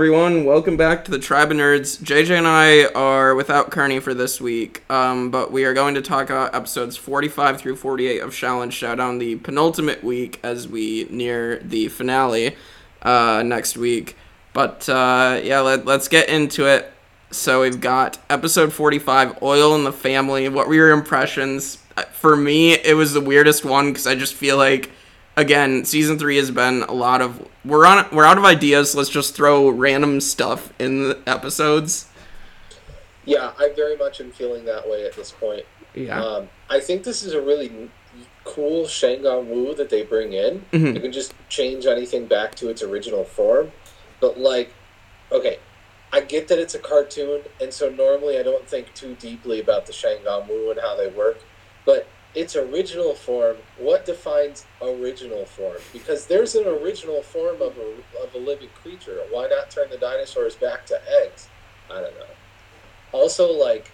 Everyone. Welcome back to the Tribe of Nerds. JJ and I are without Kearney for this week, um, but we are going to talk about episodes 45 through 48 of Xiaolin Showdown, the penultimate week as we near the finale uh, next week. But uh, yeah, let, let's get into it. So we've got episode 45, Oil in the Family. What were your impressions? Uh, For me, it was the weirdest one because I just feel like again, season three has been a lot of we're on we're out of ideas. Let's just throw random stuff in the episodes. Yeah, I very much am feeling that way at this point. Yeah, Um, I think this is a really cool Shen Gong Wu that they bring in. Mhm. You can just change anything back to its original form. But, like, okay, I get that it's a cartoon, and so normally I don't think too deeply about the Shen Gong Wu and how they work. But its original form, what defines original form? Because there's an original form of a, of a living creature. Why not turn the dinosaurs back to eggs? I don't know. Also, like,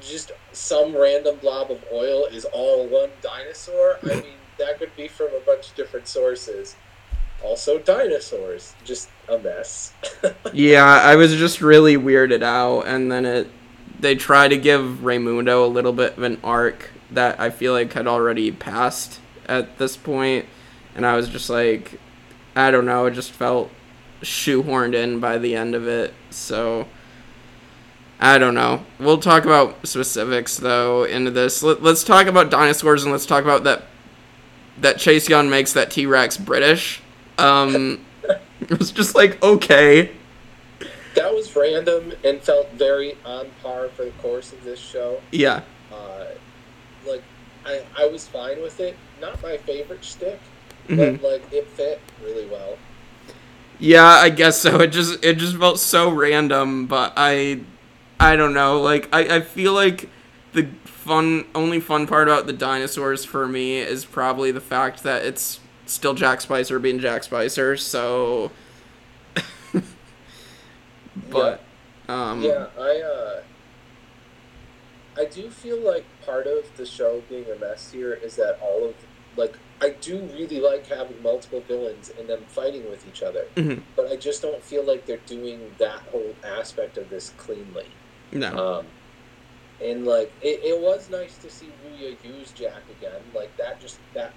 just some random blob of oil is all one dinosaur. I mean, that could be from a bunch of different sources. Also, dinosaurs. Just a mess. yeah. I was just really weirded out, and then it they try to give Raimundo a little bit of an arc that I feel like had already passed at this point, and I was just like, I don't know. It just felt shoehorned in by the end of it. So. I don't know. We'll talk about specifics though into this. Let, let's talk about dinosaurs and let's talk about that that Chase Young makes that T Rex British. Um, it was just like okay, that was random and felt very on par for the course of this show. yeah, like, I, I was fine with it. Not my favorite shtick, mhm. but, like, it fit really well. yeah. I guess so. It just it just felt so random, but I I don't know. Like I I feel like the fun only fun part about the dinosaurs for me is probably the fact that it's still Jack Spicer being Jack Spicer. So, but um. Yeah, I uh, I do feel like part of the show being a mess here is that all of like I do really like having multiple villains and them fighting with each other, mhm. but I just don't feel like they're doing that whole aspect of this cleanly. No. Um, and like it, it was nice to see Wuya use Jack again. Like that just that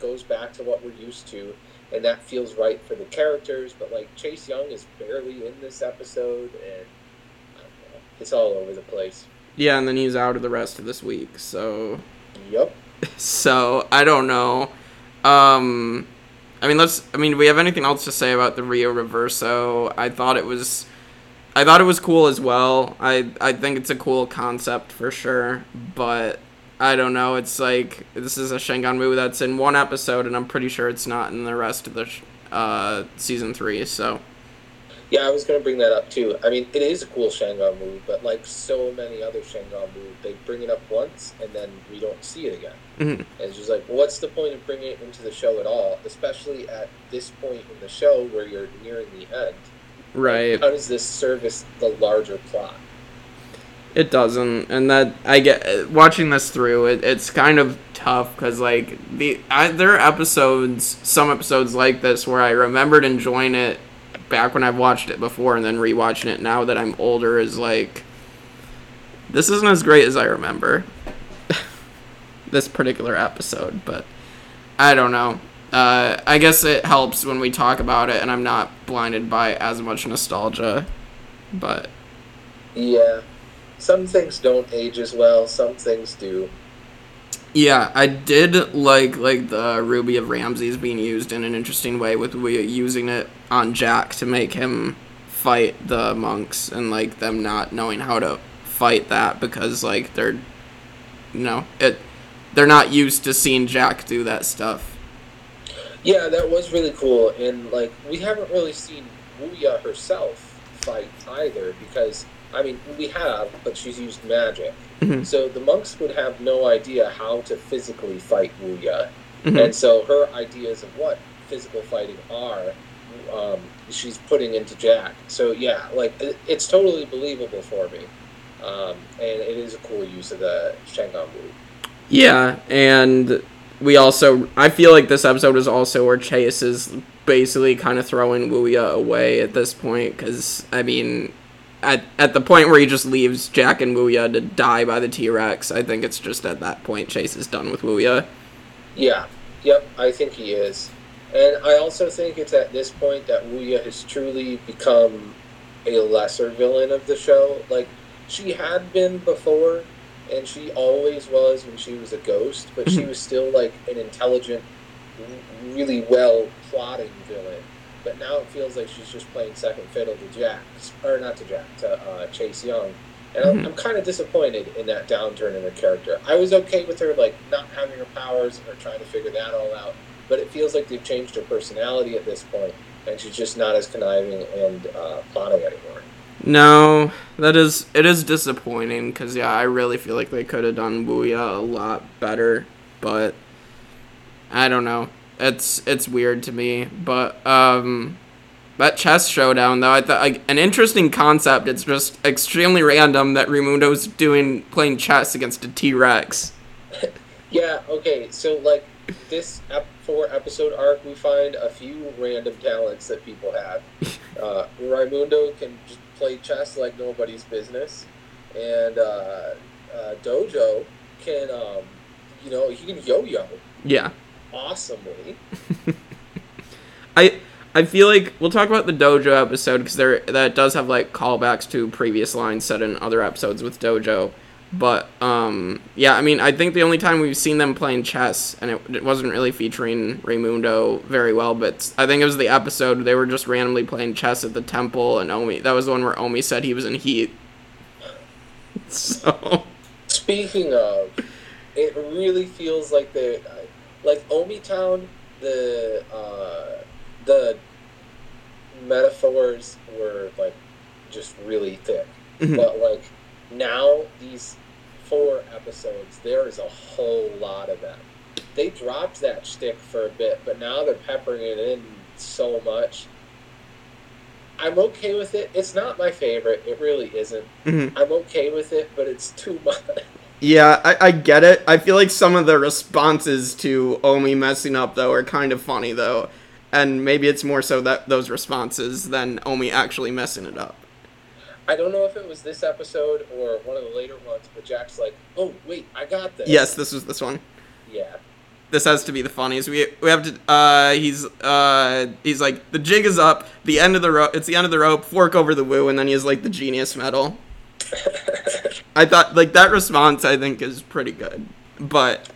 goes back to what we're used to, and that feels right for the characters. But like Chase Young is barely in this episode, and I don't know, it's all over the place. Yeah, and then he's out of the rest of this week. So, Yep. so I don't know. Um, I mean, let's. I mean, do we have anything else to say about the Rio Reverso? I thought it was, I thought it was cool as well. I I think it's a cool concept for sure, but I don't know. It's like this is a Shen Gong Wu that's in one episode, and I'm pretty sure it's not in the rest of the sh- uh season three. So Yeah, I was gonna bring that up too. I mean, it is a cool Shen Gong Wu, but like so many other Shen Gong Wu, they bring it up once and then we don't see it again. mhm. And it's just like, what's the point of bringing it into the show at all? Especially at this point in the show where you're nearing the end. right. How does this service the larger plot? It doesn't, and that I get watching this through. It, it's kind of tough because like the I, there are episodes, some episodes like this where I remembered enjoying it back when I've watched it before, and then rewatching it now that I'm older is like this isn't as great as I remember. this particular episode, but I don't know. Uh, I guess it helps when we talk about it, and I'm not blinded by as much nostalgia. But Yeah. Some things don't age as well, some things do. Yeah, I did like like the Ruby of Ramses being used in an interesting way with using it on Jack to make him fight the monks and like them not knowing how to fight that because like they're you know it they're not used to seeing Jack do that stuff. Yeah, that was really cool. And, like, we haven't really seen Wuya herself fight either because, I mean, we have, but she's used magic. Mhm. So the monks would have no idea how to physically fight Wuya. Mhm. And so her ideas of what physical fighting are, um, she's putting into Jack. So yeah, like it, it's totally believable for me, um, and it is a cool use of the Shangon move. Yeah, and we also I feel like this episode is also where Chase is basically kind of throwing Wuya away at this point because I mean. At, at the point where he just leaves Jack and Wuya to die by the T Rex, I think it's just at that point Chase is done with Wuya. Yeah, yep, I think he is. And I also think it's at this point that Wuya has truly become a lesser villain of the show. Like, she had been before, and she always was when she was a ghost, but she mhm. was still, like, an intelligent, really well plotting villain. But now it feels like she's just playing second fiddle to Jack, or not to Jack, to uh, Chase Young. And I'm, I'm kind of disappointed in that downturn in her character. I was okay with her, like, not having her powers and her trying to figure that all out but it feels like they've changed her personality at this point, and she's just not as conniving and uh, plotting anymore. No, that is it is disappointing because yeah, I really feel like they could have done Wuya a lot better, but I don't know. It's it's weird to me, but um, that chess showdown though, I thought like, an interesting concept. It's just extremely random that Raimundo's doing playing chess against a T Rex. yeah. Okay. So like this ep- four episode arc, we find a few random talents that people have. Uh, Raimundo can just play chess like nobody's business, and uh, uh, Dojo can, um, you know, he can yo-yo. Yeah. Awesomely. I I feel like we'll talk about the Dojo episode because there that does have like callbacks to previous lines said in other episodes with Dojo. But um, yeah, I mean, I think the only time we've seen them playing chess, and it, it wasn't really featuring Raimundo very well, but I think it was the episode they were just randomly playing chess at the temple, and Omi. That was the one where Omi said he was in heat. So. Speaking of, it really feels like the like Omi Town. The uh, the metaphors were like just really thick, but like now these four episodes, there is a whole lot of them. They dropped that shtick for a bit, but now they're peppering it in so much. I'm okay with it. It's not my favorite. It really isn't. Mm-hmm. I'm okay with it, but it's too much. Yeah, I, I get it. I feel like some of the responses to Omi messing up though are kind of funny though, and maybe it's more so that those responses than Omi actually messing it up. I don't know if it was this episode or one of the later ones, but Jack's like, "Oh wait, I got this." Yes, this was this one. Yeah. This has to be the funniest. We we have to. Uh, he's uh, he's like the jig is up. The end of the rope. It's the end of the rope. Fork over the woo, and then he has like the genius medal. I thought like that response. I think is pretty good, but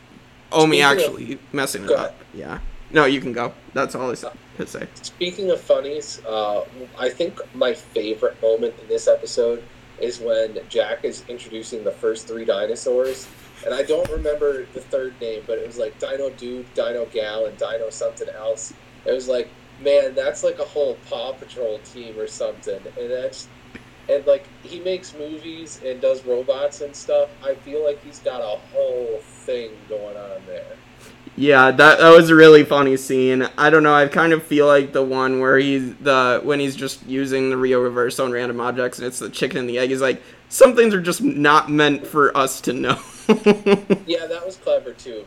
Omi Speaking of- actually messing it up. ahead. Yeah. No, you can go. That's all I said to say. Speaking of funnies, uh, I think my favorite moment in this episode is when Jack is introducing the first three dinosaurs. And I don't remember the third name, but it was like Dino Dude, Dino Gal, and Dino something else. It was like, man, that's like a whole Paw Patrol team or something. And that's, and like, he makes movies and does robots and stuff. I feel like he's got a whole thing going on there. Yeah, that that was a really funny scene. I don't know. I kind of feel like the one where he's the when he's just using the Rio reverse on random objects and it's the chicken and the egg. He's like, some things are just not meant for us to know. Yeah, that was clever too.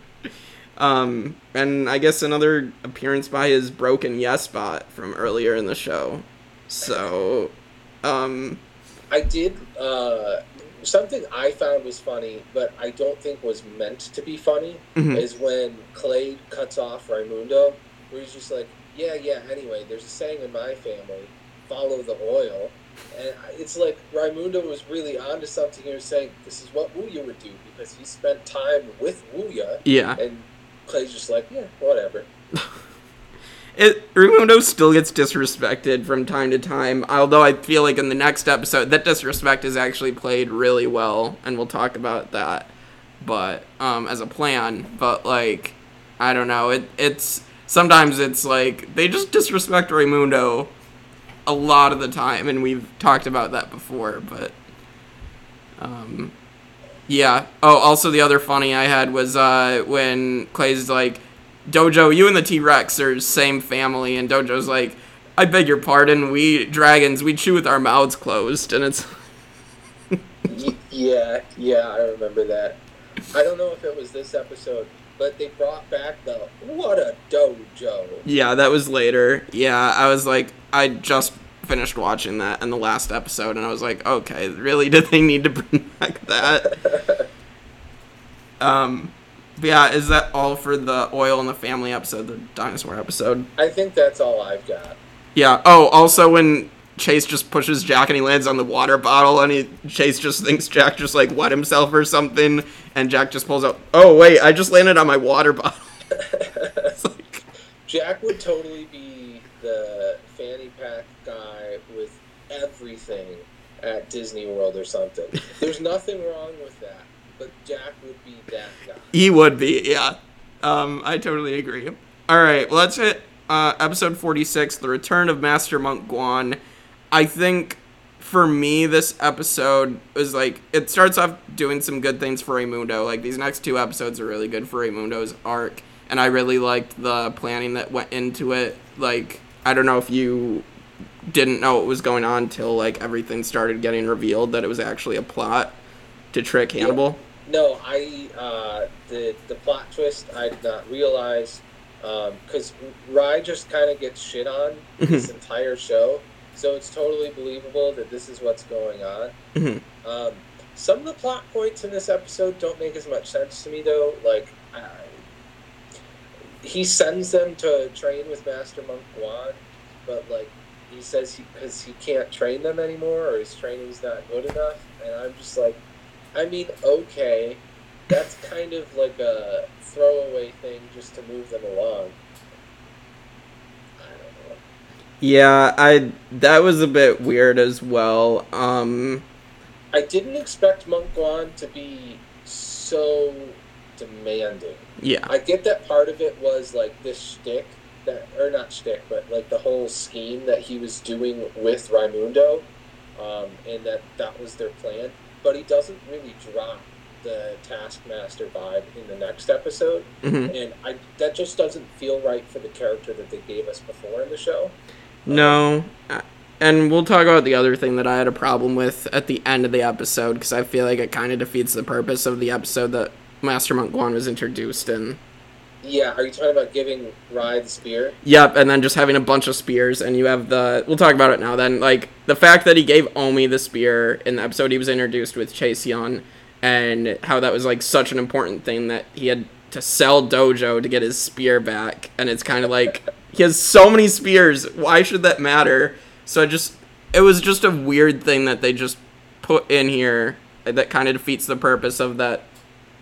um, and I guess another appearance by his broken yes bot from earlier in the show. So, um, I did uh, something I found was funny, but I don't think was meant to be funny. Mhm. Is when Clay cuts off Raimundo, where he's just like, "Yeah, yeah." Anyway, there's a saying in my family: "Follow the oil." And it's like Raimundo was really onto something here, saying this is what Wuya would do because he spent time with Wuya, yeah, and Clay's just like, "Yeah, whatever." it Raimundo still gets disrespected from time to time. Although I feel like in the next episode, that disrespect is actually played really well, and we'll talk about that. But um, as a plan, but like, I don't know. It it's sometimes it's like they just disrespect Raimundo a lot of the time, and we've talked about that before. But um, yeah. Oh, also the other funny I had was uh, when Clay's like, Dojo, you and the T Rex are same family, and Dojo's like, I beg your pardon, we dragons, we chew with our mouths closed, and it's yeah, yeah, I remember that. I don't know if it was this episode, but they brought back the what a dojo. Yeah, that was later. Yeah, I was like, I just finished watching that in the last episode, and I was like, okay, really, did they need to bring back that? um, yeah, is that all for the oil and the family episode, the dinosaur episode? I think that's all I've got. Yeah. Oh, also when Chase just pushes Jack and he lands on the water bottle, and he Chase just thinks Jack just like wet himself or something, and Jack just pulls out, oh wait, I just landed on my water bottle. Like, Jack would totally be the fanny pack guy with everything at Disney World or something. There's nothing wrong with that, but Jack would be that guy. He would be, yeah. Um, I totally agree. All right, well, let's hit uh, episode 46, The Return of Master Monk Guan. I think for me, this episode was like, it starts off doing some good things for Raimundo. Like, these next two episodes are really good for Raimundo's arc, and I really liked the planning that went into it. Like, I don't know if you didn't know what was going on till like everything started getting revealed that it was actually a plot to trick Hannibal. No, I uh, the the plot twist I did not realize because Rai just kind of gets shit on this entire show, so it's totally believable that this is what's going on. Mhm. Um, some of the plot points in this episode don't make as much sense to me though. Like, I, he sends them to train with Master Monk Guan, but like he says he because he can't train them anymore or his training's not good enough, and I'm just like, I mean, okay, that's kind of like a throwaway thing just to move them along. I don't know. Yeah, I that was a bit weird as well. Um, I didn't expect Monk Guan to be so demanding. yeah, I get that part of it was like this shtick that, or not shtick, but like the whole scheme that he was doing with Raimundo, um, and that that was their plan. But he doesn't really drop the Taskmaster vibe in the next episode, mhm. and I that just doesn't feel right for the character that they gave us before in the show. no, uh, and we'll talk about the other thing that I had a problem with at the end of the episode because I feel like it kind of defeats the purpose of the episode that Master Monk Guan was introduced in. Yeah, are you talking about giving Rai the spear? Yep, and then just having a bunch of spears, and you have the. We'll talk about it now. Then, like the fact that he gave Omi the spear in the episode he was introduced with Chase Young, and how that was like such an important thing that he had to sell Dojo to get his spear back, and it's kind of like he has so many spears. Why should that matter? So I just it was just a weird thing that they just put in here that kind of defeats the purpose of that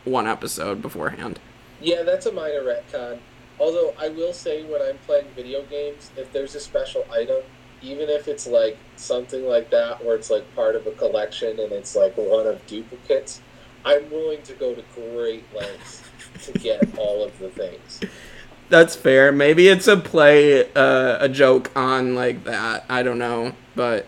one episode beforehand. Yeah, that's a minor retcon. Although I will say, when I'm playing video games, if there's a special item, even if it's like something like that, where it's like part of a collection and it's like one of duplicates, I'm willing to go to great lengths to get all of the things. That's fair. Maybe it's a play, uh, a joke on like that. I don't know, but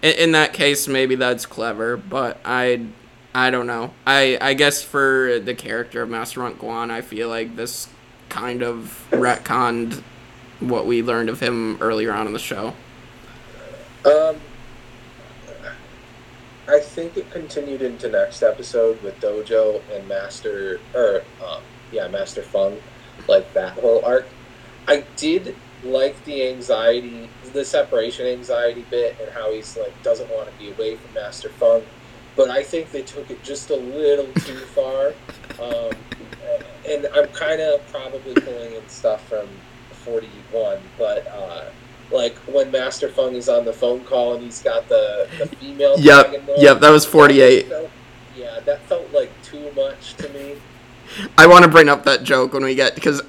in, in that case, maybe that's clever. But I, I don't know. I I guess for the character of Master Monk Guan, I feel like this kind of retconned what we learned of him earlier on in the show. Um, I think it continued into next episode with Dojo and Master, or um, yeah, Master Fung, like that whole arc. I did like the anxiety, the separation anxiety bit, and how he's like doesn't want to be away from Master Fung, but I think they took it just a little too far. Um, and I'm kind of probably pulling in stuff from 41, but. Uh, like when Master Fung is on the phone call and he's got the, the female Yep, yep, that was 48. That felt- yeah, that felt like too much to me. I want to bring up that joke when we get because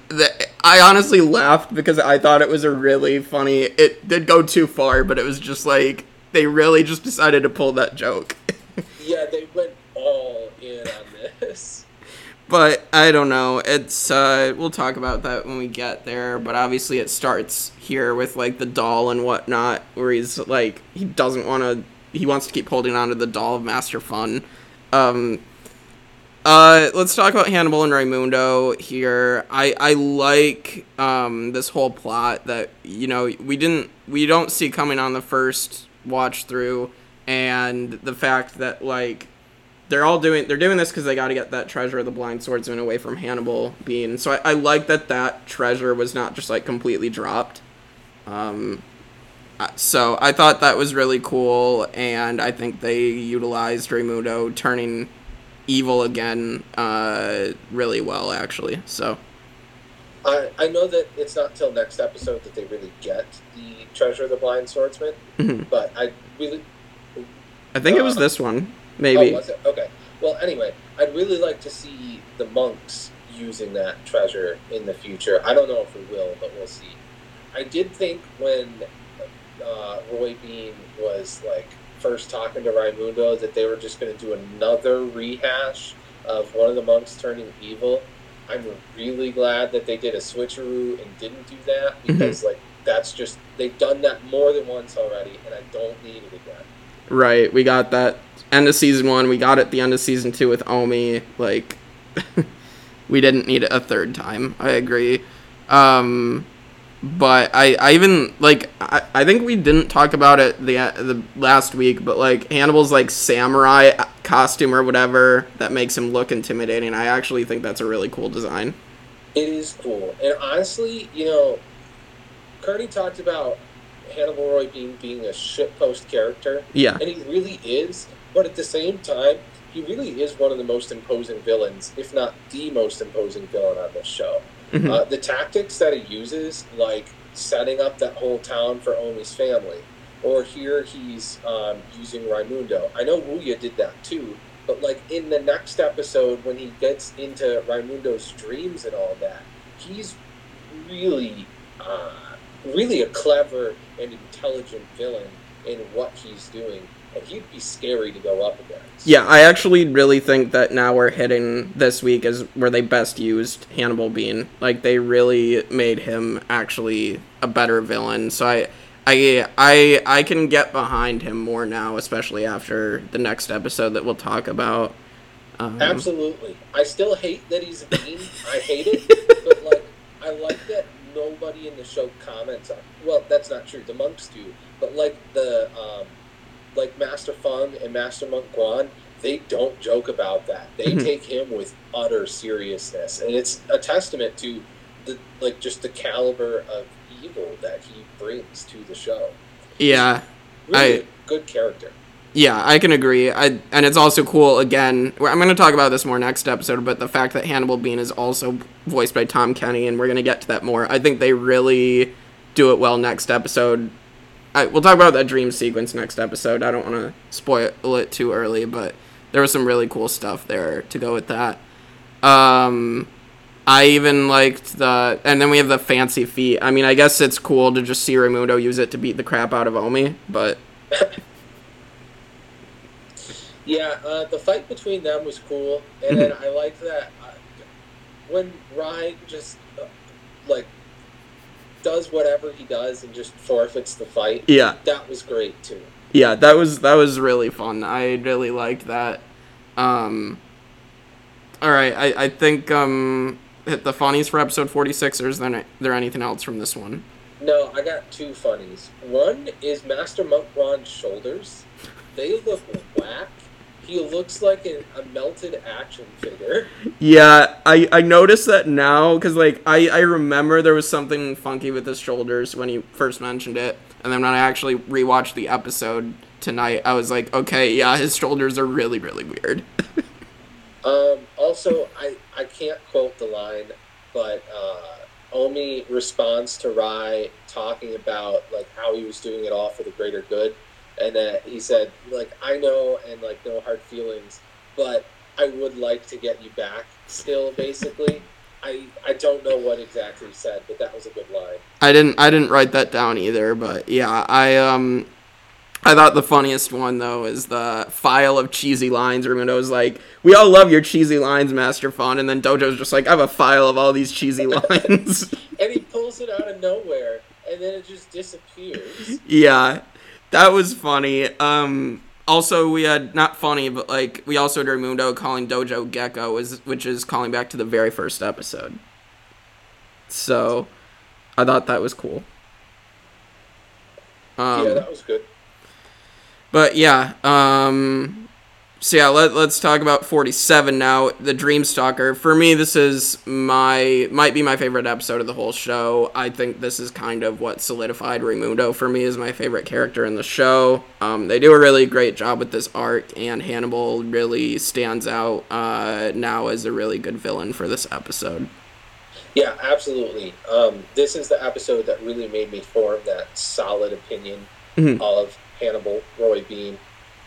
I honestly laughed because I thought it was a really funny. It did go too far, but it was just like they really just decided to pull that joke. Yeah, they went all in on this. but I don't know. It's uh, we'll talk about that when we get there. But obviously, it starts here with like the doll and whatnot, where he's like he doesn't want to. He wants to keep holding on to the doll of Master Fung. Um, uh, let's talk about Hannibal and Raimundo here. I I like um this whole plot that you know we didn't we don't see coming on the first watch through, and the fact that like they're all doing they're doing this because they got to get that treasure of the blind swordsman away from Hannibal Bean. So I, I like that that treasure was not just like completely dropped. Um, uh, so I thought that was really cool, and I think they utilized Raimundo turning evil again uh, really well, actually. So I, I know that it's not till next episode that they really get the treasure of the blind swordsman, Mhm. but I really I think it was Uh, this one, maybe. Oh, was it? Okay. Well, anyway, I'd really like to see the monks using that treasure in the future. I don't know if we will, but we'll see. I did think when uh, Roy Bean was like first talking to Raimundo that they were just going to do another rehash of one of the monks turning evil. I'm really glad that they did a switcheroo and didn't do that because like that's just they've done that more than once already, and I don't need it again. Right, we got that end of season one. We got it the end of season two with Omi. Like, we didn't need it a third time. I agree. Um, but I, I even like I, I think we didn't talk about it the the last week, but like Hannibal's like samurai costume or whatever that makes him look intimidating. I actually think that's a really cool design. It is cool, and honestly, you know, Kearney talked about Hannibal Roy Bean being a shitpost character, Yeah, and he really is. But at the same time, he really is one of the most imposing villains, if not the most imposing villain on this show. Mhm. Uh, the tactics that he uses, like setting up that whole town for Omi's family, or here he's um, using Raimundo. I know Wuya did that too, but like in the next episode when he gets into Raimundo's dreams and all that, he's really, uh, really a clever and intelligent villain in what he's doing, and he'd be scary to go up against. Yeah, I actually really think that now we're hitting this week is where they best used Hannibal Bean. Like they really made him actually a better villain. So I I I I can get behind him more now, especially after the next episode that we'll talk about. Um, Absolutely. I still hate that he's a bean. I hate it, but like I like that nobody in the show comments on. Well, that's not true. The monks do, but like the um, like Master Fung and Master Monk Guan, they don't joke about that. They Mhm. take him with utter seriousness, and it's a testament to the like just the caliber of evil that he brings to the show. Yeah. Really I- good character. Yeah, I can agree. I and it's also cool. Again, I'm going to talk about this more next episode, but the fact that Hannibal Bean is also voiced by Tom Kenny, and we're going to get to that more. I think they really do it well next episode. I, we'll talk about that dream sequence next episode. I don't want to spoil it too early, but there was some really cool stuff there to go with that. Um, I even liked the, and then we have the fancy feet. I mean, I guess it's cool to just see Raimundo use it to beat the crap out of Omi, but Yeah, uh, the fight between them was cool, and then I liked that uh, when Ryan just uh, like does whatever he does and just forfeits the fight. yeah. That was great too. yeah that was that was really fun i really liked that um all right i i think um hit the funnies for episode 46 or is there, there anything else from this one No, I got two funnies. One is Master Monk Guan's shoulders. They look whack. He looks like an, a melted action figure. yeah i i noticed that now because like i i remember there was something funky with his shoulders when he first mentioned it. And then when i actually rewatched the episode tonight i was like okay yeah his shoulders are really really weird. Um, also, I, I can't quote the line, but uh, Omi responds to Rai talking about like how he was doing it all for the greater good, and that he said like I know and like no hard feelings, but I would like to get you back still. Basically, I I don't know what exactly he said, but that was a good line. I didn't I didn't write that down either, but yeah, I um I thought the funniest one though is the file of cheesy lines. Raimundo's like, "We all love your cheesy lines, Master Fung," and then Dojo's just like, "I have a file of all these cheesy lines." And he pulls it out of nowhere, and then it just disappears. yeah, that was funny. Um, also we had not funny, but like we also had Raimundo calling Dojo Gecko, is which is calling back to the very first episode. So, I thought that was cool. Um, yeah, that was good. But yeah, um so yeah, let, let's talk about 47 now, the Dreamstalker. For me, this is my might be my favorite episode of the whole show. I think this is kind of what solidified Raimundo for me as my favorite character in the show. Um, they do a really great job with this arc, and Hannibal really stands out uh, now as a really good villain for this episode. Yeah, absolutely. Um, this is the episode that really made me form that solid opinion Mhm. of Hannibal Roy Bean.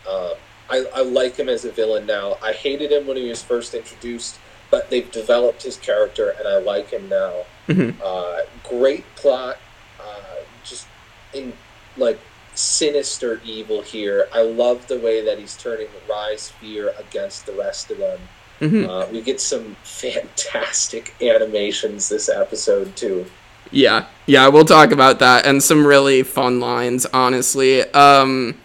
Uh, I, I like him as a villain now. I hated him when he was first introduced, but they've developed his character, and I like him now. Mhm. Uh, great plot, uh, just in like sinister evil here. I love the way that he's turning Rai's fear against the rest of them. Mhm. Uh, we get some fantastic animations this episode too. Yeah, yeah, we'll talk about that and some really fun lines. Honestly, um,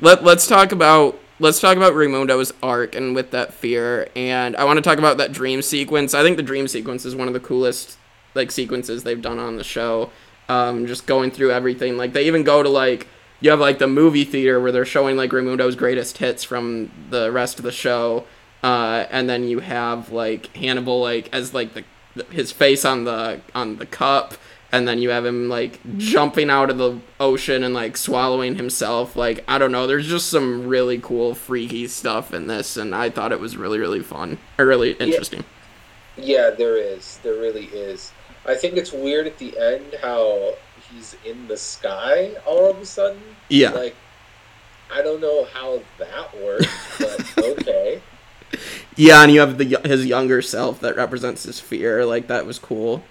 let let's talk about let's talk about Raimundo's arc and with that fear. And I want to talk about that dream sequence. I think the dream sequence is one of the coolest like sequences they've done on the show. Um, just going through everything. Like they even go to like you have like the movie theater where they're showing like Raimundo's greatest hits from the rest of the show. Uh, and then you have like Hannibal like as like the his face on the on the cup and then you have him like jumping out of the ocean and like swallowing himself like i don't know there's just some really cool freaky stuff in this and i thought it was really really fun or really interesting Yeah, there is. There really is. I think it's weird at the end how he's in the sky all of a sudden. yeah Like, I don't know how that works, but okay. yeah and you have the his younger self that represents his fear like that was cool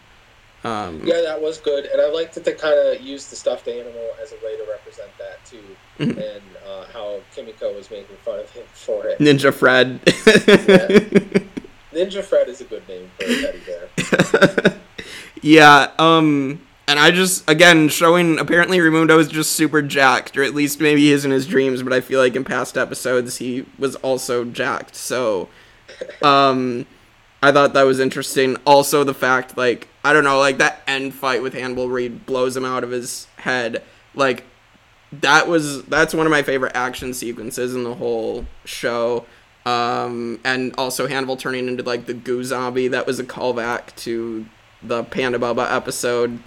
um Yeah, that was good, and I like that they kind of used the stuffed animal as a way to represent that too, Mhm. and uh, how Kimiko was making fun of him for it. ninja fred Ninja Fred is a good name for a teddy bear. yeah, um, and I just again showing apparently Raimundo is just super jacked, or at least maybe he is in his dreams, but I feel like in past episodes he was also jacked. So, um, I thought that was interesting. Also, the fact like I don't know, like that end fight with Hannibal Reed blows him out of his head, like. That was that's one of my favorite action sequences in the whole show. Um, and also Hannibal turning into like the goo zombie. That was a callback to the Panda Bubba episode.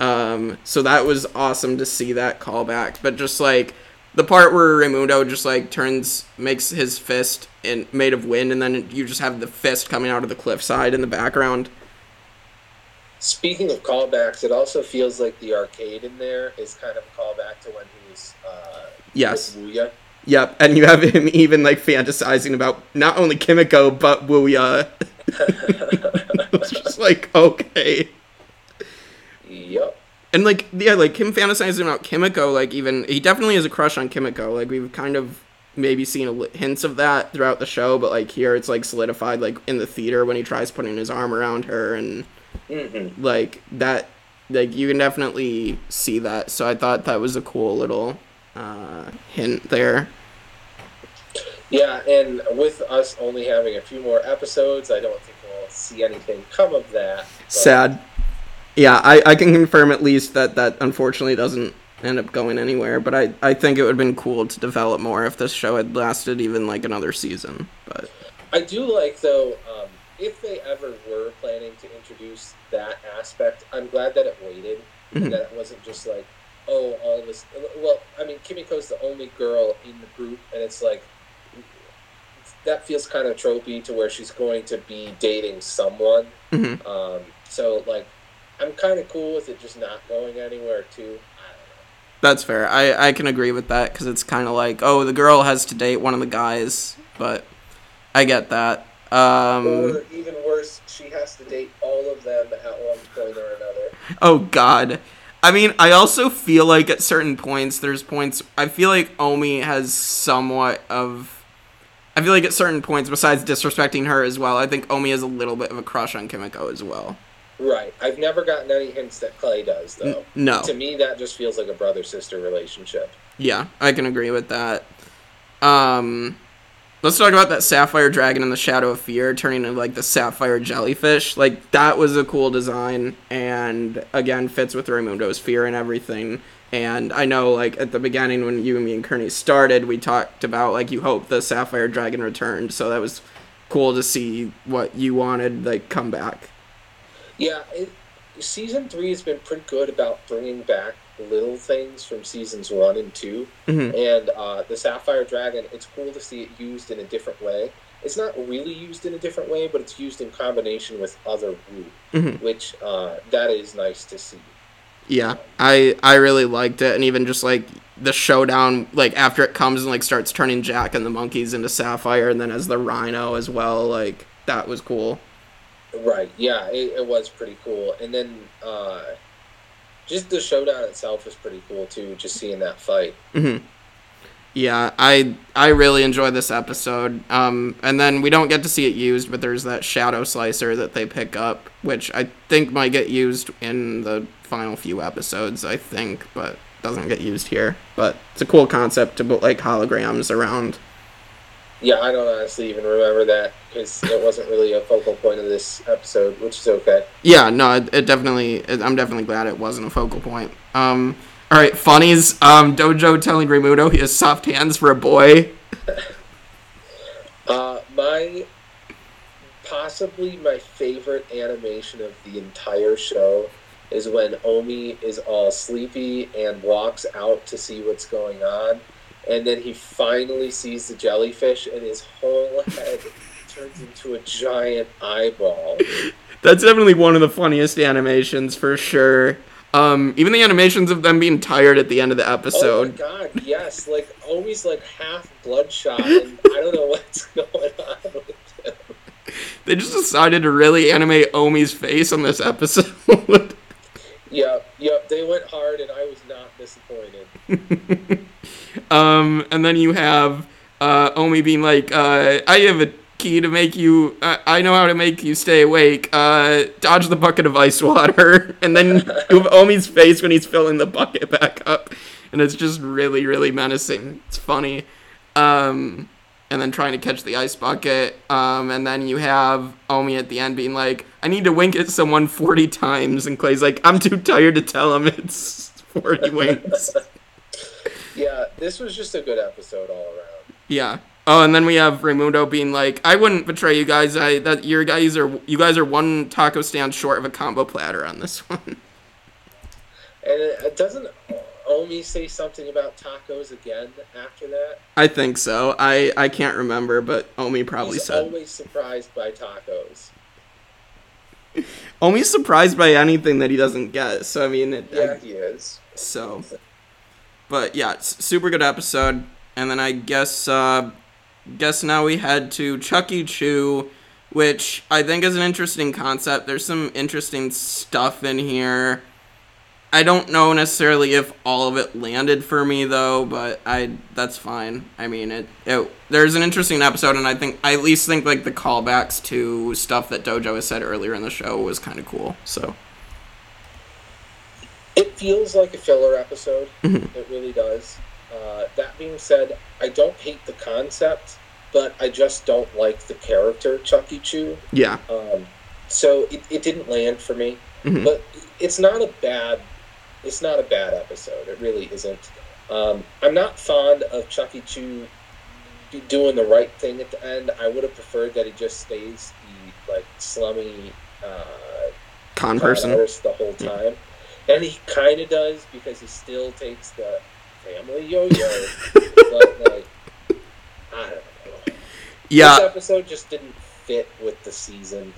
Um, so that was awesome to see that callback. But just like the part where Raimundo just like turns, makes his fist and made of wind, and then you just have the fist coming out of the cliffside in the background. Speaking of callbacks, it also feels like the arcade in there is kind of a callback to when he was uh, Yes. Wuya. Yep, and you have him even like fantasizing about not only Kimiko but Wuya. it's just like okay. And like yeah, like him fantasizing about Kimiko, like even he definitely has a crush on Kimiko. Like we've kind of maybe seen a li- hints of that throughout the show, but like here it's like solidified like in the theater when he tries putting his arm around her and hmm like that like you can definitely see that. So I thought that was a cool little uh hint there. Yeah, and with us only having a few more episodes, I don't think we'll see anything come of that. Sad. Yeah, I, I can confirm at least that that unfortunately doesn't end up going anywhere, but I, I think it would have been cool to develop more if this show had lasted even like another season. But I do like though, um, if they ever were planning to introduce that aspect, I'm glad that it waited Mhm. and that it wasn't just like, oh, all of this. Well, I mean, Kimiko's the only girl in the group, and it's like that feels kind of tropey to where she's going to be dating someone. Mhm. Um, so like, I'm kind of cool with it just not going anywhere too. I don't know. That's fair. I, I can agree with that because it's kind of like, oh, the girl has to date one of the guys, but I get that. Um, Or even worse, she has to date all of them at one point or another. oh God. I mean, I also feel like at certain points, there's points. I feel like Omi has somewhat of. I feel like at certain points, besides disrespecting her as well, I think Omi has a little bit of a crush on Kimiko as well. Right. I've never gotten any hints that Clay does, though. No. To me, that just feels like a brother sister relationship. Yeah, I can agree with that. Um, let's talk about that sapphire dragon in the shadow of fear turning into like the sapphire jellyfish. Like that was a cool design, and again fits with Raimundo's fear and everything. And I know, like at the beginning when you and me and Kearney started, we talked about like you hope the Sapphire Dragon returned. So that was cool to see what you wanted like come back. Yeah, it, season three has been pretty good about bringing back little things from seasons one and 2 Mhm. and uh, the Sapphire Dragon. It's cool to see it used in a different way. It's not really used in a different way, but it's used in combination with other Wu, Mhm. which uh, that is nice to see. Yeah, I I really liked it, and even just like the showdown, like after it comes and like starts turning Jack and the monkeys into Sapphire, and then as the Rhino as well, like that was cool. Right. Yeah, it, it was pretty cool. And then uh, just the showdown itself was pretty cool too. Just seeing that fight. hmm Yeah, I I really enjoy this episode. Um, and then we don't get to see it used, but there's that shadow slicer that they pick up, which I think might get used in the final few episodes. I think, but doesn't get used here. But it's a cool concept to put like holograms around. Yeah, I don't honestly even remember that because it wasn't really a focal point of this episode, which is okay. Yeah, no, it, it definitely. It, I'm definitely glad it wasn't a focal point. Um, all right, funnies. Um, Dojo telling Raimundo he has soft hands for a boy. Uh, my possibly my favorite animation of the entire show is when Omi is all sleepy and walks out to see what's going on, and then he finally sees the jellyfish, and his whole head turns into a giant eyeball. That's definitely one of the funniest animations for sure. Um, even the animations of them being tired at the end of the episode. Oh my god, yes! Like Omi's like half bloodshot, and I don't know what's going on with him. They just decided to really animate Omi's face on this episode. Yep, yep. They went hard, and I was not disappointed. um, and then you have uh, Omi being like, uh, "I have a key to make you. Uh, I know how to make you stay awake. Uh, dodge the bucket of ice water." And then you have Omi's face when he's filling the bucket back up, and it's just really, really menacing. It's funny. Um, and then trying to catch the ice bucket. Um, and then you have Omi at the end being like, "I need to wink at someone 40 times," and Clay's like, "I'm too tired to tell him it's 40 winks." Yeah, this was just a good episode all around. Yeah. Oh, and then we have Raimundo being like, "I wouldn't betray you guys. I that your guys are you guys are one taco stand short of a combo platter on this one." And it, doesn't Omi say something about tacos again after that? I think so. I I can't remember, but Omi probably He's said. always surprised by tacos. Omi's surprised by anything that he doesn't get. So I mean, it, Yeah, I- he is. so. But yeah, it's super good episode. And then I guess uh guess now we head to Chuck E. Chew, which I think is an interesting concept. There's some interesting stuff in here. I don't know necessarily if all of it landed for me though, but I that's fine. I mean, it, it there's an interesting episode, and I think I at least think like the callbacks to stuff that Dojo has said earlier in the show was kind of cool. So It feels like a filler episode. Mhm. It really does. Uh, that being said, I don't hate the concept, but I just don't like the character Chucky Choo. yeah, Um, so it, it didn't land for me. Mhm. But it's not a bad it's not a bad episode. It really isn't. Um, I'm not fond of Chucky Choo be doing the right thing at the end. I would have preferred that he just stays the like slummy uh, con con person. the whole time, and he kind of does because he still takes the family yo-yo. but like, I don't know. Yeah, This episode just didn't fit with the season.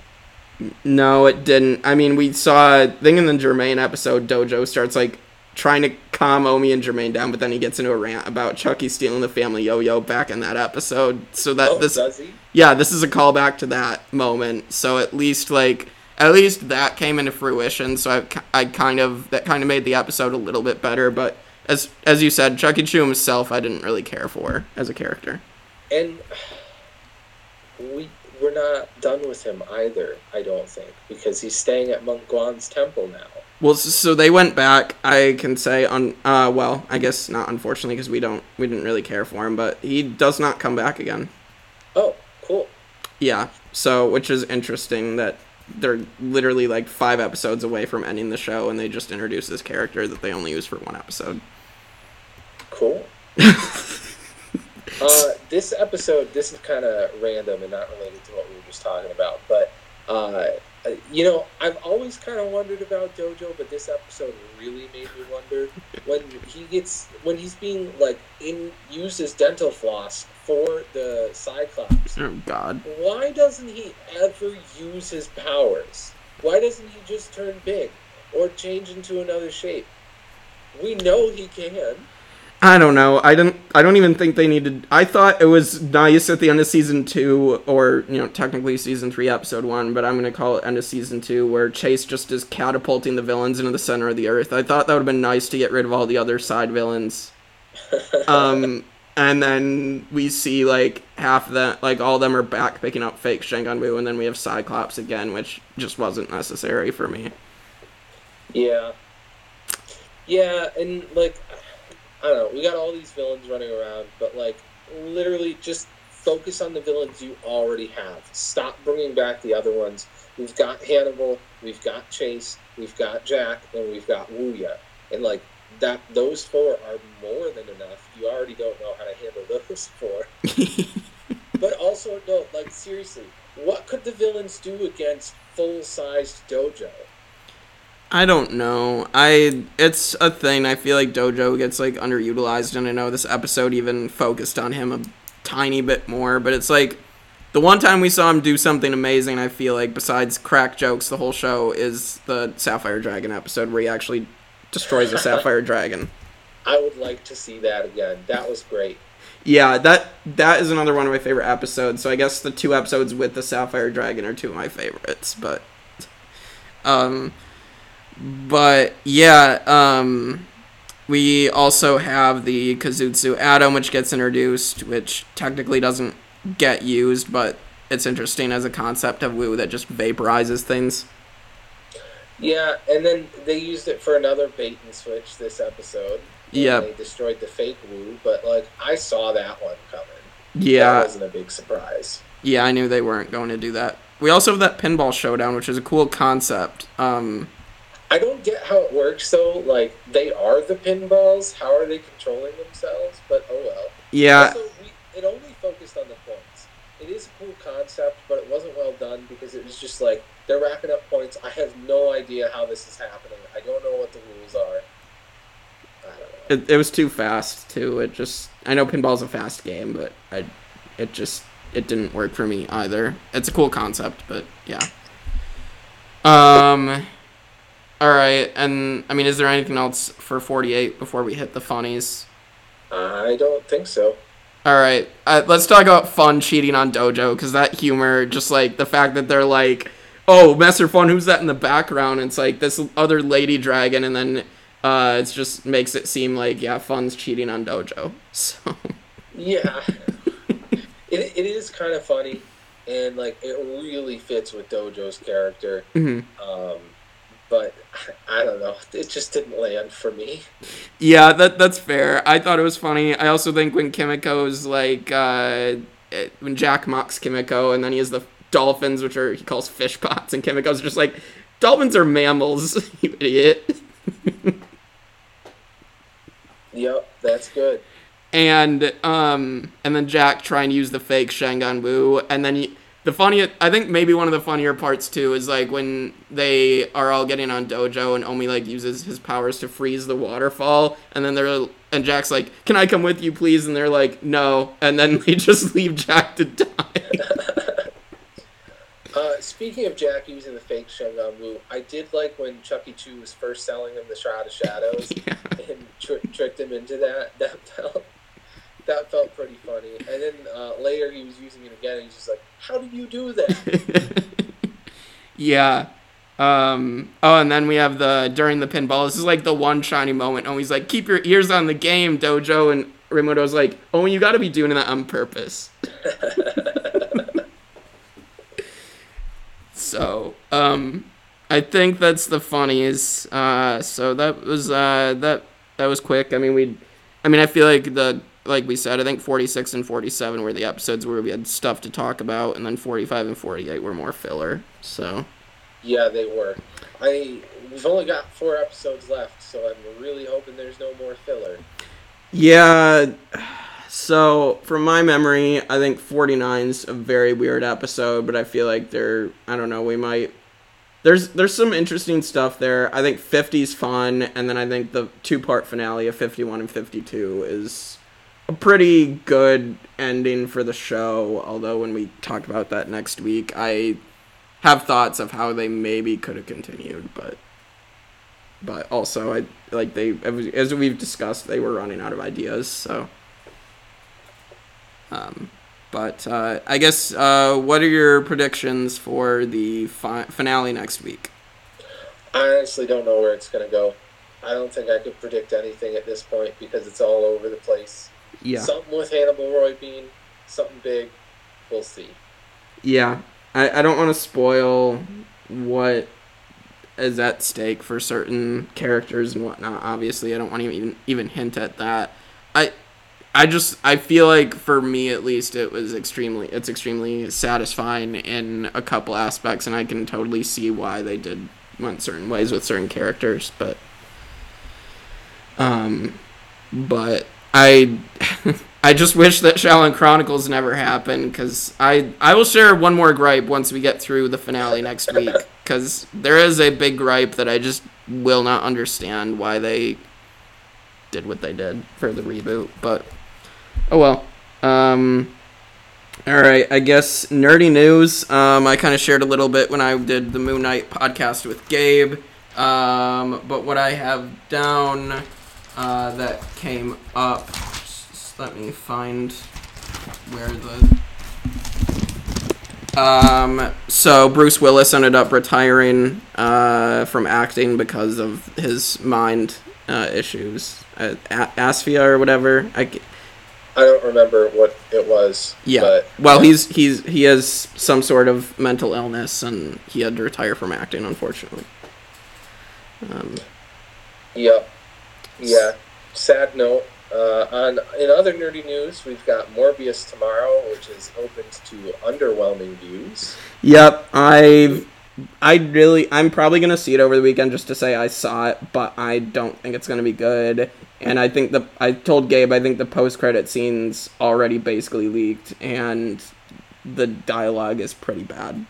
No, it didn't. I mean, we saw. I think in the Jermaine episode, Dojo starts like trying to calm Omi and Jermaine down, but then he gets into a rant about Chucky stealing the family yo-yo back in that episode. So that oh, this, does he? yeah, this is a callback to that moment. So at least like at least that came into fruition. So I, I kind of that kind of made the episode a little bit better. But as as you said, Chucky Choo himself, I didn't really care for as a character. And we we're not done with him either. I don't think because he's staying at Monk Guan's temple now. Well, so they went back. I can say on. Uh, well, I guess not. Unfortunately, because we don't. We didn't really care for him, but he does not come back again. Oh, cool. Yeah. So, which is interesting that they're literally like five episodes away from ending the show, and they just introduce this character that they only use for one episode. Cool. uh, this episode, this is kind of random and not related to what we were just talking about, but uh, you know, I've always kind of wondered about Dojo, but this episode really made me wonder when he gets when he's being like in used as dental floss for the Cyclops. Oh God. Why doesn't he ever use his powers? Why doesn't he just turn big or change into another shape? We know he can. I don't know. I don't. I don't even think they needed. I thought it was nice at the end of season two, or you know, technically season three, episode one, but I'm gonna call it end of season two, where Chase just is catapulting the villains into the center of the earth. I thought that would have been nice to get rid of all the other side villains. um, and then we see like half of that, like all of them are back picking up fake Shen Gong and then we have Cyclops again, which just wasn't necessary for me. Yeah. Yeah, and like I don't know. We got all these villains running around, but like literally just focus on the villains you already have. Stop bringing back the other ones. We've got Hannibal, we've got Chase, we've got Jack, and we've got Wuya. And like that, those four are more than enough. You already don't know how to handle those four. but also, no, like seriously, what could the villains do against full-sized Dojo? I don't know. I it's a thing. I feel like Dojo gets like underutilized, and I know this episode even focused on him a tiny bit more. But it's like the one time we saw him do something amazing. I feel like besides crack jokes, the whole show is the Sapphire Dragon episode where he actually destroys a Sapphire Dragon. I would like to see that again. That was great. Yeah, that that is another one of my favorite episodes. So I guess the two episodes with the Sapphire Dragon are two of my favorites. But um but yeah, um, we also have the Kuzusu Atom, which gets introduced, which technically doesn't get used, but it's interesting as a concept of Wu that just vaporizes things. Yeah, and then they used it for another bait and switch this episode. Yeah, they destroyed the fake Wu, but like I saw that one coming. Yeah, that wasn't a big surprise. Yeah, I knew they weren't going to do that. We also have that pinball showdown, which is a cool concept. Um, I don't get how it works though. Like they are the pinballs. How are they controlling themselves? But oh well. Yeah. Also, we, it only focused on the points. It is a cool concept, but it wasn't well done because it was just like they're racking up points. I have no idea how this is happening. I don't know what the rules are. It, it was too fast too. It just I know pinball's a fast game, but I it just it didn't work for me either. It's a cool concept, but yeah. Um all right, and I mean, is there anything else for 48 before we hit the funnies? I don't think so. All right, uh, let's talk about Fung cheating on Dojo because that humor, just like the fact that they're like, "Oh, Master Fung, who's that in the background?" It's like this other lady dragon, and then uh, it just makes it seem like yeah, Fung's cheating on Dojo. So yeah, it, it is kind of funny, and like it really fits with Dojo's character. Mm-hmm. Um, but I don't know. It just didn't land for me. Yeah, that that's fair. I thought it was funny. I also think when Kimiko's like uh, it, when Jack mocks Kimiko, and then he has the dolphins, which are he calls fish pots, and Kimiko's just like, dolphins are mammals, you idiot. yep, that's good. And um, and then Jack trying to use the fake Shen Gong Wu, and then he the funny I think maybe one of the funnier parts too is like when they are all getting on dojo and Omi like uses his powers to freeze the waterfall and then they're and Jack's like, "Can I come with you, please?" and they're like, "No," and then they just leave Jack to die. uh, speaking of Jack using the fake Shen Gong Wu, I did like when Chucky Choo was first selling him the Shroud of Shadows yeah. and tr- tricked him into that. That felt that felt pretty funny. And then uh, later he was using it again, and he's just like, "How did you do that?" yeah. Um, oh, and then we have the during the pinball. This is like the one shiny moment. Oh, he's like, "Keep your ears on the game, Dojo," and Raimundo's like, "Oh, you got to be doing that on purpose." So, um, I think that's the funniest. Uh, so that was uh, that that was quick. I mean, we, I mean, I feel like the like we said, I think 46 and 47 were the episodes where we had stuff to talk about, and then 45 and 48 were more filler. So, Yeah, they were. I we've only got four episodes left, so I'm really hoping there's no more filler. Yeah. So, from my memory, I think 49's a very weird episode, but I feel like they're I don't know, we might there's there's some interesting stuff there. I think 50's fun, and then I think the two-part finale of 51 and 52 is a pretty good ending for the show, although when we talk about that next week, I have thoughts of how they maybe could have continued, but but also I like they as we've discussed, they were running out of ideas, so um, but uh, I guess uh, what are your predictions for the fi- finale next week? I honestly don't know where it's going to go. I don't think I could predict anything at this point because it's all over the place. Yeah. Something with Hannibal Roy Bean, something big. We'll see. Yeah. I, I don't want to spoil what is at stake for certain characters and whatnot. Obviously, I don't want to even even hint at that. I I just I feel like for me at least it was extremely it's extremely satisfying in a couple aspects and I can totally see why they did went certain ways with certain characters but um but I I just wish that Xiaolin Chronicles never happened cuz I I will share one more gripe once we get through the finale next week cuz there is a big gripe that I just will not understand why they did what they did for the reboot but Oh well. Um, all right, I guess nerdy news. Um, I kind of shared a little bit when I did the Moon Knight podcast with Gabe. Um, but what I have down uh, that came up, just let me find where the. Um, so Bruce Willis ended up retiring uh, from acting because of his mind uh, issues, uh, asphyxia or whatever. I, I don't remember what it was. Yeah. But, well, yeah. he's he's he has some sort of mental illness, and he had to retire from acting, unfortunately. Um, Yep. Yeah. Sad note. Uh, on in other nerdy news, we've got Morbius tomorrow, which is open to underwhelming views. Yep, I I really I'm probably gonna see it over the weekend just to say I saw it, but I don't think it's gonna be good. And I think the I told Gabe I think the post credit scenes already basically leaked, and the dialogue is pretty bad.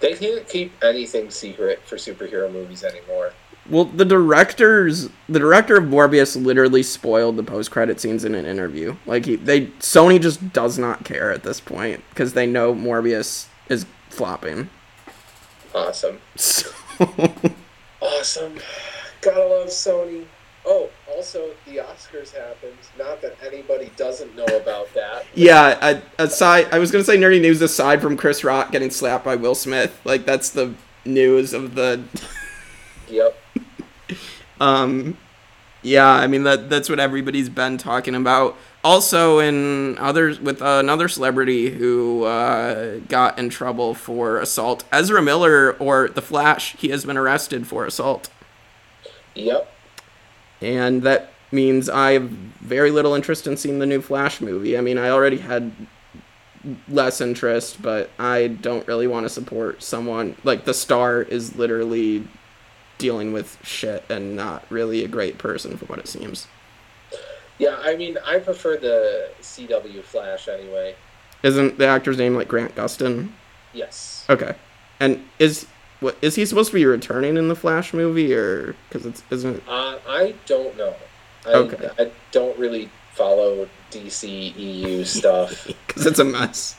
They can't keep anything secret for superhero movies anymore. Well, the directors, the director of Morbius, literally spoiled the post-credit scenes in an interview. Like he, they, Sony just does not care at this point because they know Morbius is flopping. Awesome. So, Awesome. Gotta love Sony. Oh, also the Oscars happened. Not that anybody doesn't know about that. yeah. I, aside, I was gonna say nerdy news aside from Chris Rock getting slapped by Will Smith. Like that's the news of the. Yep. Um, yeah, I mean that that's what everybody's been talking about. Also, in others with another celebrity who uh, got in trouble for assault, Ezra Miller or The Flash, he has been arrested for assault, Yep. And that means I have very little interest in seeing the new Flash movie. I mean, I already had less interest, but I don't really want to support someone like the star is literally dealing with shit and not really a great person from what it seems. Yeah, I mean, I prefer the CW Flash anyway. Isn't the actor's name like Grant Gustin? Yes. Okay. And is what is he supposed to be returning in the Flash movie or cuz it's isn't Uh, I don't know. I, Okay. I don't really follow DC EU stuff. cuz it's a mess.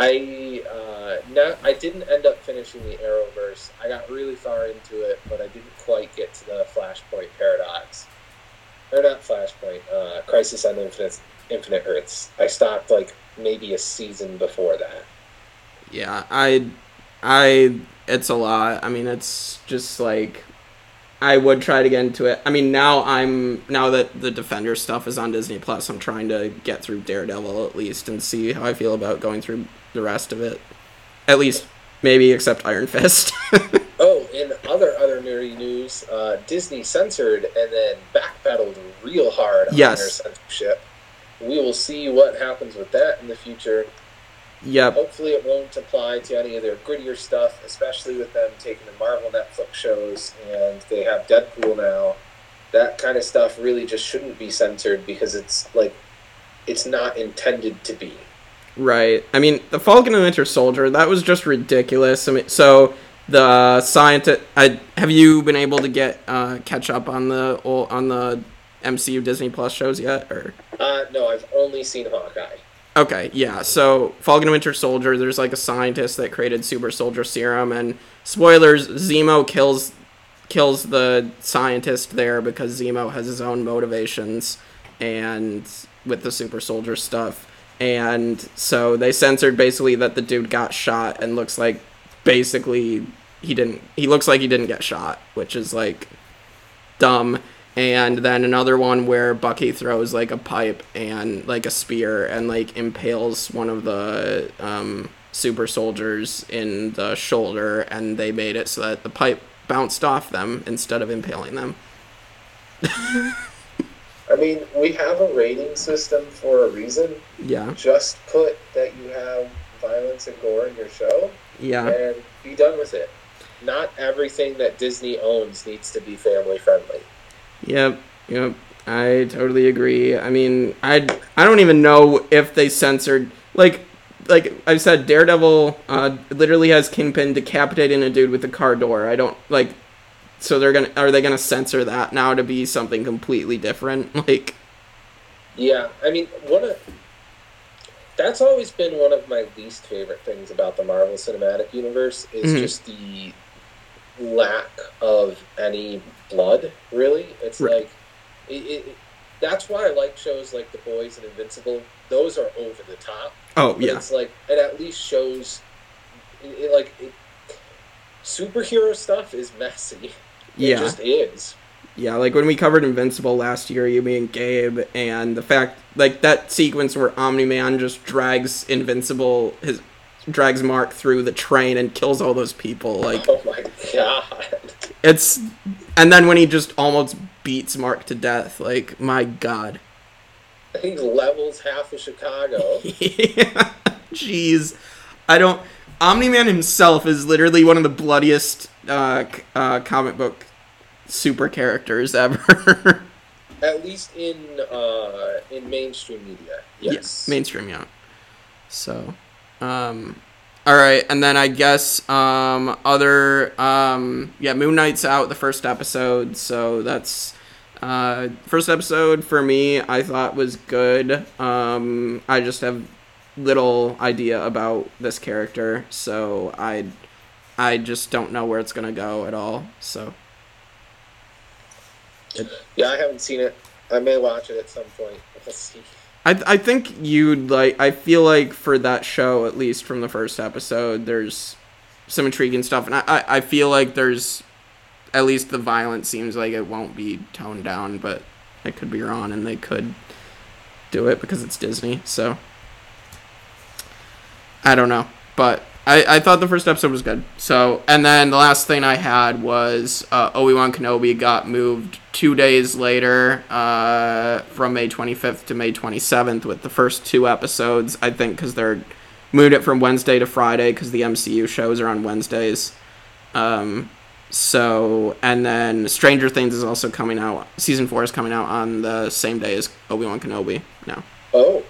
I uh, no, I didn't end up finishing the Arrowverse. I got really far into it, but I didn't quite get to the Flashpoint paradox. Or not Flashpoint, uh, Crisis on Infinite Infinite Earths. I stopped like maybe a season before that. Yeah, I I it's a lot. I mean, it's just like I would try to get into it. I mean, now I'm now that the Defender stuff is on Disney Plus, I'm trying to get through Daredevil at least and see how I feel about going through the rest of it. At least maybe except Iron Fist. Oh, in other other nerdy news, uh, Disney censored and then backpedaled real hard on Yes. their censorship. We will see what happens with that in the future. Yep. Hopefully, it won't apply to any of their grittier stuff, especially with them taking the Marvel Netflix shows and they have Deadpool now. That kind of stuff really just shouldn't be censored because it's like it's not intended to be. Right. I mean, the Falcon and Winter Soldier that was just ridiculous. I mean, so the scientist. I have you been able to get uh, catch up on the on the MCU Disney Plus shows yet, or? Uh, no, I've only seen Hawkeye. Okay, yeah. So Falcon Winter Soldier, there's like a scientist that created Super Soldier Serum, and spoilers: Zemo kills kills the scientist there because Zemo has his own motivations, and with the Super Soldier stuff, and so they censored basically that the dude got shot and looks like basically he didn't. He looks like he didn't get shot, which is like dumb and then another one where Bucky throws like a pipe and like a spear and like impales one of the um, super soldiers in the shoulder, and they made it so that the pipe bounced off them instead of impaling them. I mean, we have a rating system for a reason. Yeah, Just put that you have violence and gore in your show yeah, and be done with it. Not everything that Disney owns needs to be family friendly. Yep, yep. I totally agree. I mean, I I don't even know if they censored like like I said, Daredevil uh, literally has Kingpin decapitating a dude with a car door. I don't like. So they're gonna are they gonna censor that now to be something completely different? Like, Yeah, I mean, one of that's always been one of my least favorite things about the Marvel Cinematic Universe is Mhm. just the lack of any blood. Really, it's Right. like it, it, that's why I like shows like The Boys and Invincible. Those are over the top. oh yeah, it's like it at least shows it, like it, superhero stuff is messy. It yeah, just is. yeah. Like when we covered Invincible last year, you, me, and Gabe, and the fact like that sequence where Omni Man just drags Invincible his drags Mark through the train and kills all those people. Like Oh my god. It's and then when he just almost beats Mark to death. Like my god. He levels half of Chicago. yeah. Jeez. I don't. Omni Man himself is literally one of the bloodiest uh, uh, comic book super characters ever. At least in uh, in mainstream media. Yes. mainstream, yeah. So, um, all right, and then I guess um, other um, yeah, Moon Knight's out the first episode, so that's uh, first episode for me. I thought was good. Um, I just have little idea about this character, so I I just don't know where it's gonna go at all. So Yeah, I haven't seen it. I may watch it at some point. We'll see. I I think you'd like. I feel like for that show, at least from the first episode, there's some intriguing stuff, and I I, I feel like there's at least the violence seems like it won't be toned down, but I could be wrong, and they could do it because it's Disney. So I don't know, but I, I thought the first episode was good. So, and then the last thing I had was uh, Obi Wan Kenobi got moved two days later uh, from May 25th to May 27th with the first two episodes. I think because they're moved it from Wednesday to Friday because the MCU shows are on Wednesdays. Um, so, and then Stranger Things is also coming out. Season four is coming out on the same day as Obi Wan Kenobi now. Oh,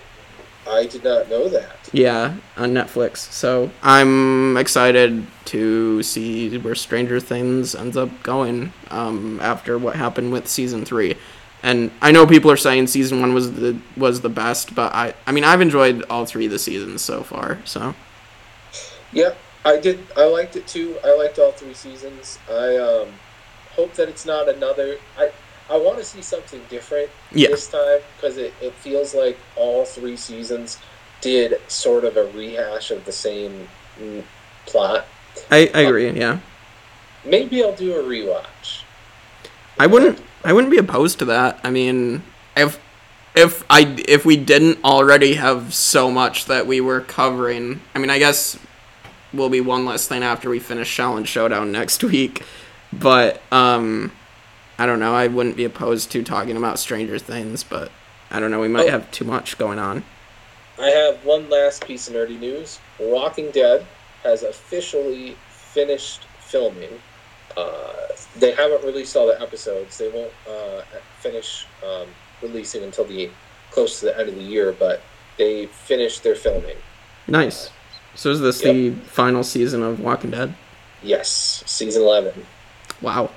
I did not know that. Yeah, on Netflix. So I'm excited to see where Stranger Things ends up going um, after what happened with season three. And I know people are saying season one was the was the best, but I I mean I've enjoyed all three of the seasons so far. So Yeah, I did. I liked it too. I liked all three seasons. I um, hope that it's not another. I I want to see something different Yeah. this time because it, it feels like all three seasons did sort of a rehash of the same mm, plot. I, I agree. Yeah, Maybe I'll do a rewatch. I wouldn't I wouldn't be opposed to that. I mean if if I if we didn't already have so much that we were covering, I mean I guess will be one less thing after we finish Xiaolin Showdown next week. But um I don't know, I wouldn't be opposed to talking about Stranger Things, but I don't know, we might Oh. have too much going on. I have one last piece of nerdy news. Walking Dead has officially finished filming. Uh, they haven't released all the episodes. They won't uh, finish um, releasing until the close to the end of the year, but they finished their filming. Nice. So is this Yep. the final season of Walking Dead? Yes, season 11. Wow.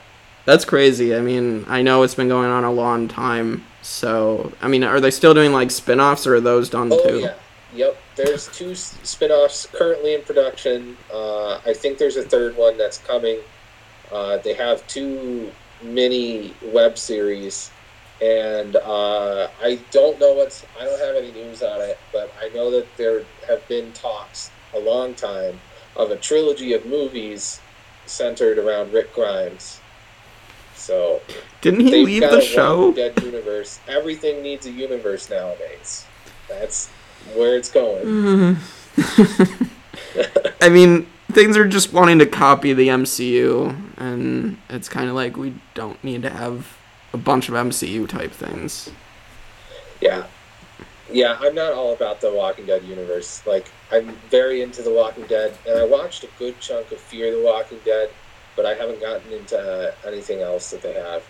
That's crazy. I mean, I know it's been going on a long time. So, I mean, are they still doing like spin-offs or are those done Oh too? yeah, yep. There's two spin-offs currently in production. Uh, I think there's a third one that's coming. Uh, they have two mini web series, and uh, I don't know what's. I don't have any news on it, but I know that there have been talks a long time of a trilogy of movies centered around Rick Grimes. So Didn't he leave the show? Dead universe. Everything needs a universe nowadays. That's where it's going. Mm-hmm. I mean, things are just wanting to copy the MCU, and it's kind of like we don't need to have a bunch of MCU type things. Yeah, yeah. I'm not all about the Walking Dead universe. Like, I'm very into the Walking Dead, and I watched a good chunk of Fear the Walking Dead, but I haven't gotten into anything else that they have.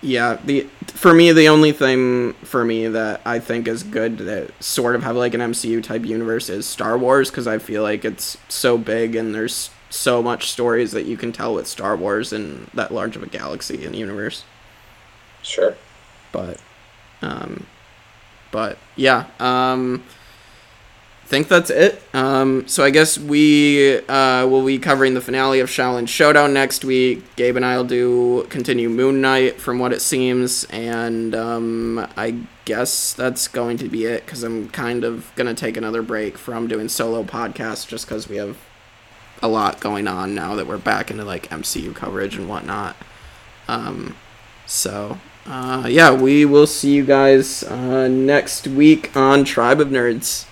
Yeah, the for me the only thing for me that I think is good that sort of have like an MCU type universe is Star Wars because I feel like it's so big and there's so much stories that you can tell with Star Wars in that large of a galaxy and universe. Sure. But, um, but yeah, um, think that's it. Um, so I guess we uh, will be covering the finale of Xiaolin Showdown next week. Gabe and I will do continue Moon Knight from what it seems, and um, I guess that's going to be it because I'm kind of gonna take another break from doing solo podcasts just because we have a lot going on now that we're back into like MCU coverage and whatnot. Um, so uh, yeah, we will see you guys uh, next week on Tribe of Nerds.